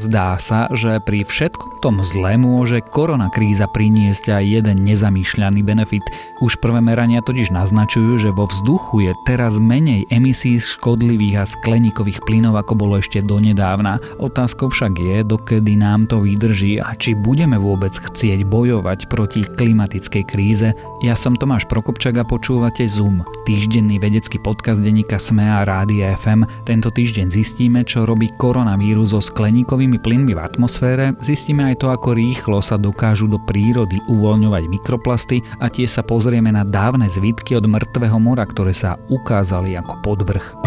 Zdá sa, že pri všetkom tom zle môže koronakríza priniesť aj jeden nezamýšľaný benefit. Už prvé merania totiž naznačujú, že vo vzduchu je teraz menej emisí škodlivých a skleníkových plynov ako bolo ešte donedávna. Otázkou však je, dokedy nám to vydrží a či budeme vôbec chcieť bojovať proti klimatickej kríze. Ja som Tomáš Prokopčak a počúvate Zoom, týždenný vedecký podcast denníka SME a Rádia FM. Tento týždeň zistíme, čo robí koronavírus so skleníkovým skleníkovými plynmi v atmosfére, zistíme aj to, ako rýchlo sa dokážu do prírody uvoľňovať mikroplasty a tie sa pozrieme na dávne zvitky od mŕtvého mora, ktoré sa ukázali ako podvrh.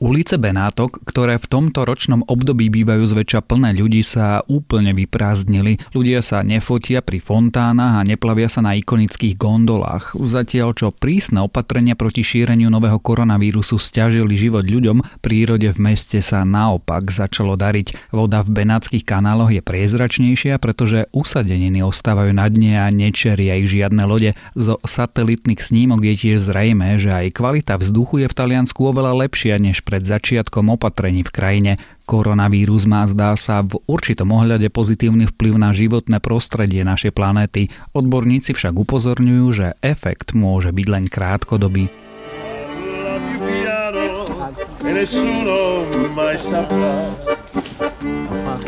Ulice Benátok, ktoré v tomto ročnom období bývajú zväčša plné ľudí, sa úplne vyprázdnili. Ľudia sa nefotia pri fontánach a neplavia sa na ikonických gondolách. Zatiaľ čo prísne opatrenia proti šíreniu nového koronavírusu stiažili život ľuďom, prírode v meste sa naopak začalo dariť. Voda v benátskych kanáloch je priezračnejšia, pretože usadeniny ostávajú na dne a nečeria ich žiadne lode. Zo satelitných snímok je tiež zrejme, že aj kvalita vzduchu je v Taliansku oveľa lepšia než pred začiatkom opatrení v krajine. Koronavírus má zdá sa v určitom ohľade pozitívny vplyv na životné prostredie našej planéty. Odborníci však upozorňujú, že efekt môže byť len krátkodobý.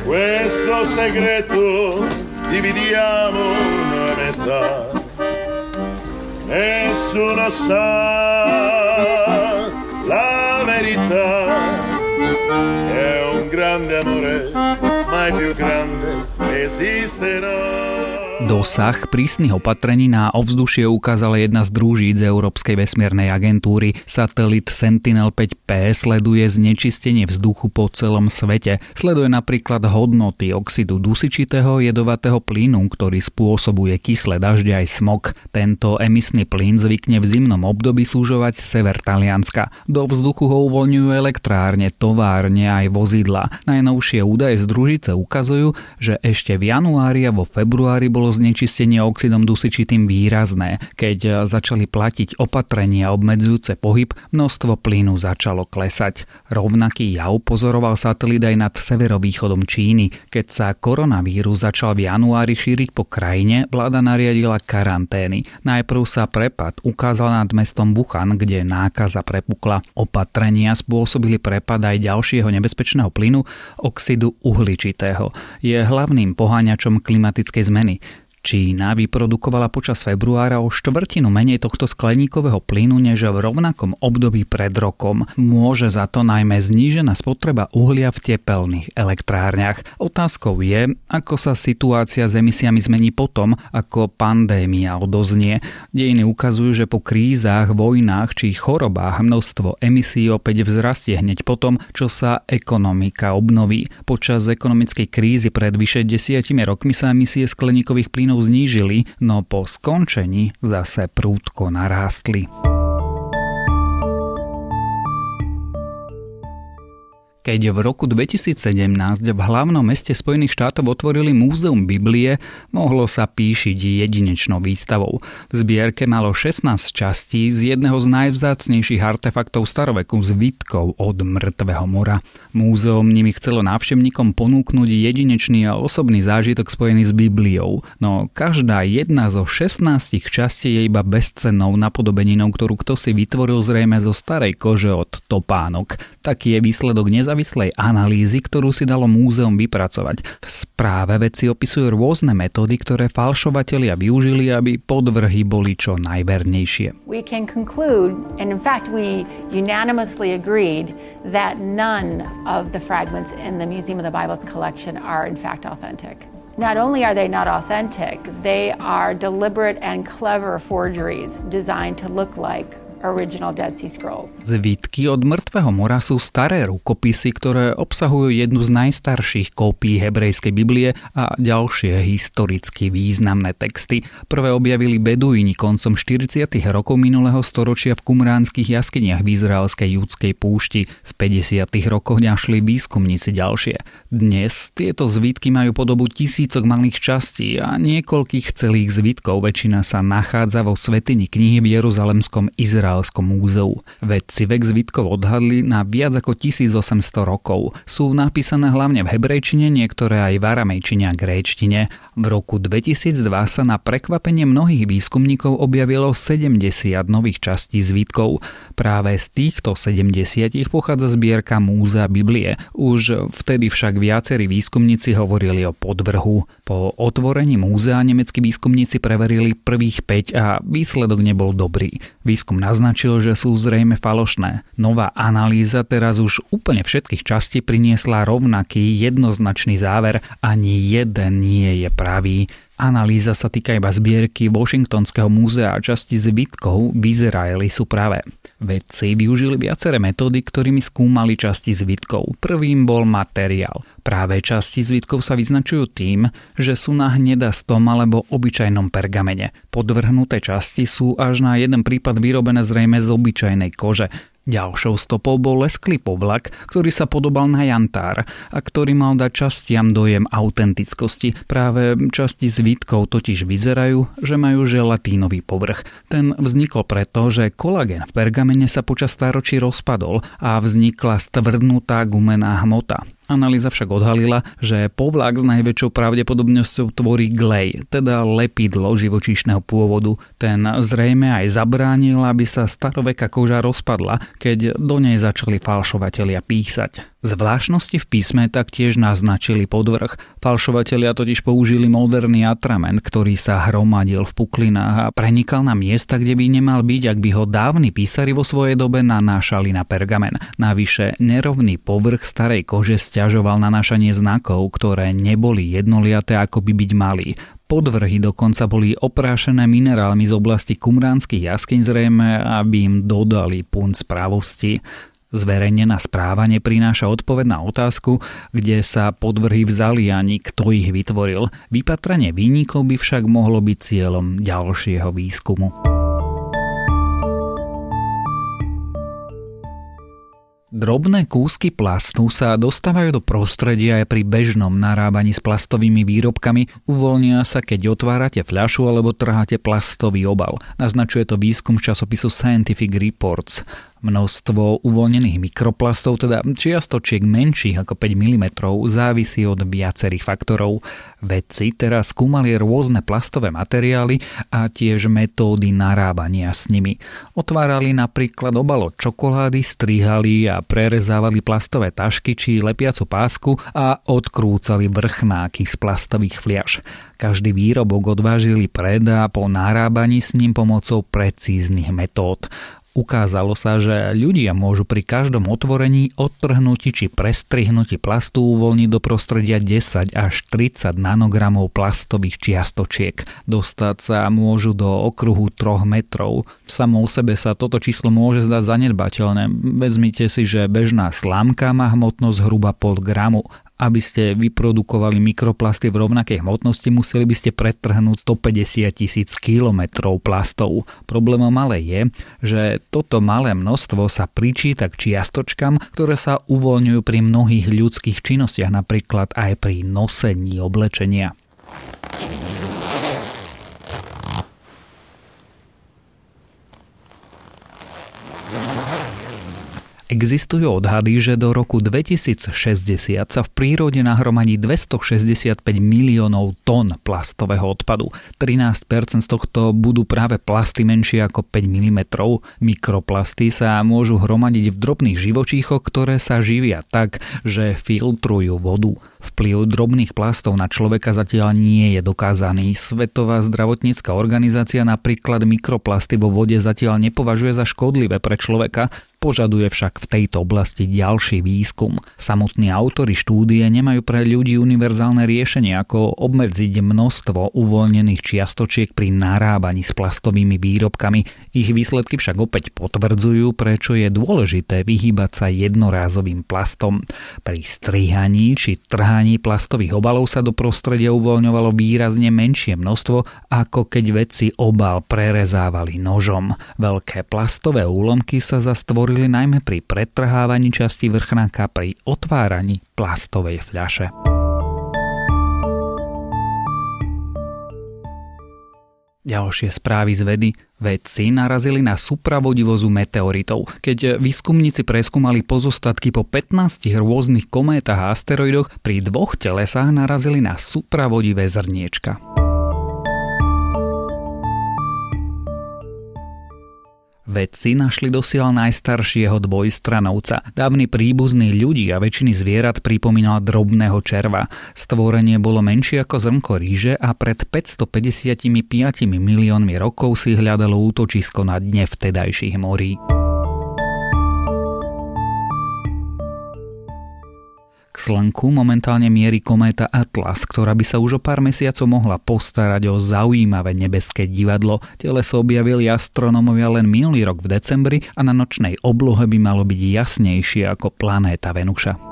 Questo segreto dividiamo una metà. Nessuno sa verità è un grande amore, mai più grande. Dosah prísnych opatrení na ovzdušie ukázala jedna z družíc Európskej vesmiernej agentúry. Satelit Sentinel-5P sleduje znečistenie vzduchu po celom svete. Sleduje napríklad hodnoty oxidu dusičitého jedovatého plynu, ktorý spôsobuje kyslé dažde aj smog. Tento emisný plyn zvykne v zimnom období súžovať sever Talianska. Do vzduchu ho uvoľňujú elektrárne, továrne aj vozidla. Najnovšie údaje z družice ukazujú, že ešte v januári a vo februári bolo znečistenie oxidom dusičitým výrazné. Keď začali platiť opatrenia obmedzujúce pohyb, množstvo plynu začalo klesať. Rovnaký jav pozoroval satelit aj nad severovýchodom Číny. Keď sa koronavírus začal v januári šíriť po krajine, vláda nariadila karantény. Najprv sa prepad ukázal nad mestom Wuhan, kde nákaza prepukla. Opatrenia spôsobili prepad aj ďalšieho nebezpečného plynu, oxidu uhličitého. Je hlavným poháňačom klimatickej zmeny. Čína vyprodukovala počas februára o štvrtinu menej tohto skleníkového plynu než v rovnakom období pred rokom. Môže za to najmä znížená spotreba uhlia v tepelných elektrárniach. Otázkou je, ako sa situácia s emisiami zmení potom, ako pandémia odoznie. Dejiny ukazujú, že po krízach, vojnách či chorobách množstvo emisí opäť vzrastie hneď potom, čo sa ekonomika obnoví. Počas ekonomickej krízy pred vyše desiatimi rokmi sa emisie skleníkových plynov znížili, no po skončení zase prúdko narástli. Keď v roku 2017 v hlavnom meste Spojených štátov otvorili Múzeum Biblie, mohlo sa píšiť jedinečnou výstavou. V zbierke malo 16 častí z jedného z najvzácnejších artefaktov staroveku zvitkov od mŕtvého mora. Múzeum nimi chcelo návštevníkom ponúknuť jedinečný a osobný zážitok spojený s Bibliou, no každá jedna zo 16 častí je iba bezcennou napodobeninou, ktorú kto si vytvoril zrejme zo starej kože od topánok. Taký je výsledok neza nezávislej analýzy, ktorú si dalo múzeum vypracovať. V správe veci opisujú rôzne metódy, ktoré falšovatelia využili, aby podvrhy boli čo najvernejšie. We can conclude, and in fact we unanimously agreed that none of the fragments in the Museum of the Bible's collection are in fact authentic. Not only are they not authentic, they are deliberate and clever forgeries designed to look like Zvitky od mŕtvého mora sú staré rukopisy, ktoré obsahujú jednu z najstarších kópií hebrejskej Biblie a ďalšie historicky významné texty. Prvé objavili beduíni koncom 40. rokov minulého storočia v kumránskych jaskyniach v izraelskej judskej púšti. V 50. rokoch našli výskumníci ďalšie. Dnes tieto zvitky majú podobu tisícok malých častí a niekoľkých celých zvitkov. Väčšina sa nachádza vo svetini knihy v Jeruzalemskom Izraeli Izraelskom múzeu. Vedci vek zvitkov odhadli na viac ako 1800 rokov. Sú napísané hlavne v hebrejčine, niektoré aj v aramejčine a gréčtine. V roku 2002 sa na prekvapenie mnohých výskumníkov objavilo 70 nových častí zvitkov. Práve z týchto 70 pochádza zbierka Múzea Biblie. Už vtedy však viacerí výskumníci hovorili o podvrhu. Po otvorení múzea nemeckí výskumníci preverili prvých 5 a výsledok nebol dobrý. Výskum naznačil, že sú zrejme falošné. Nová analýza teraz už úplne všetkých častí priniesla rovnaký jednoznačný záver, ani jeden nie je pravý. Analýza sa týka iba zbierky Washingtonského múzea a časti zbytkov v Izraeli sú pravé. Vedci využili viaceré metódy, ktorými skúmali časti zbytkov. Prvým bol materiál. Práve časti zvitkov sa vyznačujú tým, že sú na hnedastom alebo obyčajnom pergamene. Podvrhnuté časti sú až na jeden prípad vyrobené zrejme z obyčajnej kože. Ďalšou stopou bol lesklý povlak, ktorý sa podobal na jantár a ktorý mal dať častiam dojem autentickosti. Práve časti zvitkov totiž vyzerajú, že majú želatínový povrch. Ten vznikol preto, že kolagén v pergamene sa počas stáročí rozpadol a vznikla stvrdnutá gumená hmota. Analýza však odhalila, že povlak s najväčšou pravdepodobnosťou tvorí glej, teda lepidlo živočíšneho pôvodu. Ten zrejme aj zabránil, aby sa staroveká koža rozpadla, keď do nej začali falšovatelia písať. Zvláštnosti v písme taktiež naznačili podvrh. Falšovatelia totiž použili moderný atrament, ktorý sa hromadil v puklinách a prenikal na miesta, kde by nemal byť, ak by ho dávni písari vo svojej dobe nanášali na pergamen. Navyše nerovný povrch starej kože stiažoval nanášanie znakov, ktoré neboli jednoliaté ako by byť mali podvrhy dokonca boli oprášené minerálmi z oblasti kumránskych jaskyň zrejme, aby im dodali punc pravosti. Zverejnená správa neprináša odpoveď na otázku, kde sa podvrhy vzali ani kto ich vytvoril. Vypatranie výnikov by však mohlo byť cieľom ďalšieho výskumu. Drobné kúsky plastu sa dostávajú do prostredia aj pri bežnom narábaní s plastovými výrobkami, uvoľnia sa, keď otvárate fľašu alebo trháte plastový obal. Naznačuje to výskum časopisu Scientific Reports. Množstvo uvoľnených mikroplastov, teda čiastočiek menších ako 5 mm, závisí od viacerých faktorov. Vedci teraz skúmali rôzne plastové materiály a tiež metódy narábania s nimi. Otvárali napríklad obalo čokolády, strihali a prerezávali plastové tašky či lepiacu pásku a odkrúcali vrchnáky z plastových fliaž. Každý výrobok odvážili pred a po narábaní s ním pomocou precíznych metód. Ukázalo sa, že ľudia môžu pri každom otvorení, odtrhnutí či prestrihnutí plastu uvoľniť do prostredia 10 až 30 nanogramov plastových čiastočiek. Dostať sa môžu do okruhu 3 metrov. Samo o sebe sa toto číslo môže zdať zanedbateľné. Vezmite si, že bežná slámka má hmotnosť zhruba pol gramu aby ste vyprodukovali mikroplasty v rovnakej hmotnosti, museli by ste pretrhnúť 150 tisíc kilometrov plastov. Problémom ale je, že toto malé množstvo sa pričíta k čiastočkám, ktoré sa uvoľňujú pri mnohých ľudských činnostiach, napríklad aj pri nosení oblečenia. Existujú odhady, že do roku 2060 sa v prírode nahromadí 265 miliónov tón plastového odpadu. 13% z tohto budú práve plasty menšie ako 5 mm. Mikroplasty sa môžu hromadiť v drobných živočíchoch, ktoré sa živia tak, že filtrujú vodu. Vplyv drobných plastov na človeka zatiaľ nie je dokázaný. Svetová zdravotnícka organizácia napríklad mikroplasty vo vode zatiaľ nepovažuje za škodlivé pre človeka, požaduje však v tejto oblasti ďalší výskum. Samotní autory štúdie nemajú pre ľudí univerzálne riešenie, ako obmedziť množstvo uvoľnených čiastočiek pri narábaní s plastovými výrobkami. Ich výsledky však opäť potvrdzujú, prečo je dôležité vyhýbať sa jednorázovým plastom. Pri strihaní či trhaní plastových obalov sa do prostredia uvoľňovalo výrazne menšie množstvo, ako keď vedci obal prerezávali nožom. Veľké plastové úlomky sa zastvorili hovorili najmä pri pretrhávaní časti vrchnáka pri otváraní plastovej fľaše. Ďalšie správy z vedy. Vedci narazili na supravodivozu meteoritov. Keď výskumníci preskúmali pozostatky po 15 rôznych kométach a asteroidoch, pri dvoch telesách narazili na supravodivé zrniečka. Vedci našli dosiaľ najstaršieho dvojstranovca. Dávny príbuzný ľudí a väčšiny zvierat pripomínal drobného červa. Stvorenie bolo menšie ako zrnko ríže a pred 555 miliónmi rokov si hľadalo útočisko na dne vtedajších morí. Slnku momentálne mierí kométa Atlas, ktorá by sa už o pár mesiacov mohla postarať o zaujímavé nebeské divadlo. Teleso objavili astronómovia len minulý rok v decembri a na nočnej oblohe by malo byť jasnejšie ako planéta Venuša.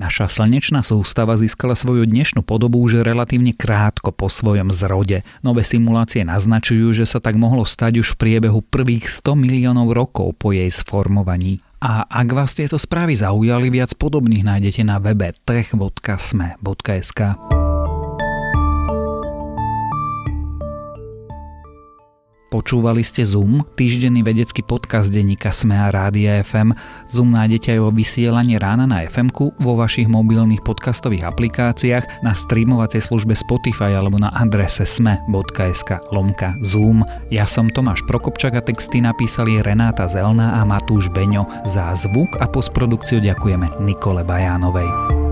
Naša slnečná sústava získala svoju dnešnú podobu už relatívne krátko po svojom zrode. Nové simulácie naznačujú, že sa tak mohlo stať už v priebehu prvých 100 miliónov rokov po jej sformovaní. A ak vás tieto správy zaujali, viac podobných nájdete na webe tech.sme.sk. Počúvali ste Zoom, týždenný vedecký podcast denníka Sme a Rádia FM. Zoom nájdete aj o vysielanie rána na fm vo vašich mobilných podcastových aplikáciách, na streamovacej službe Spotify alebo na adrese sme.sk lomka Zoom. Ja som Tomáš Prokopčak a texty napísali Renáta Zelná a Matúš Beňo. Za zvuk a postprodukciu ďakujeme Nikole Bajánovej.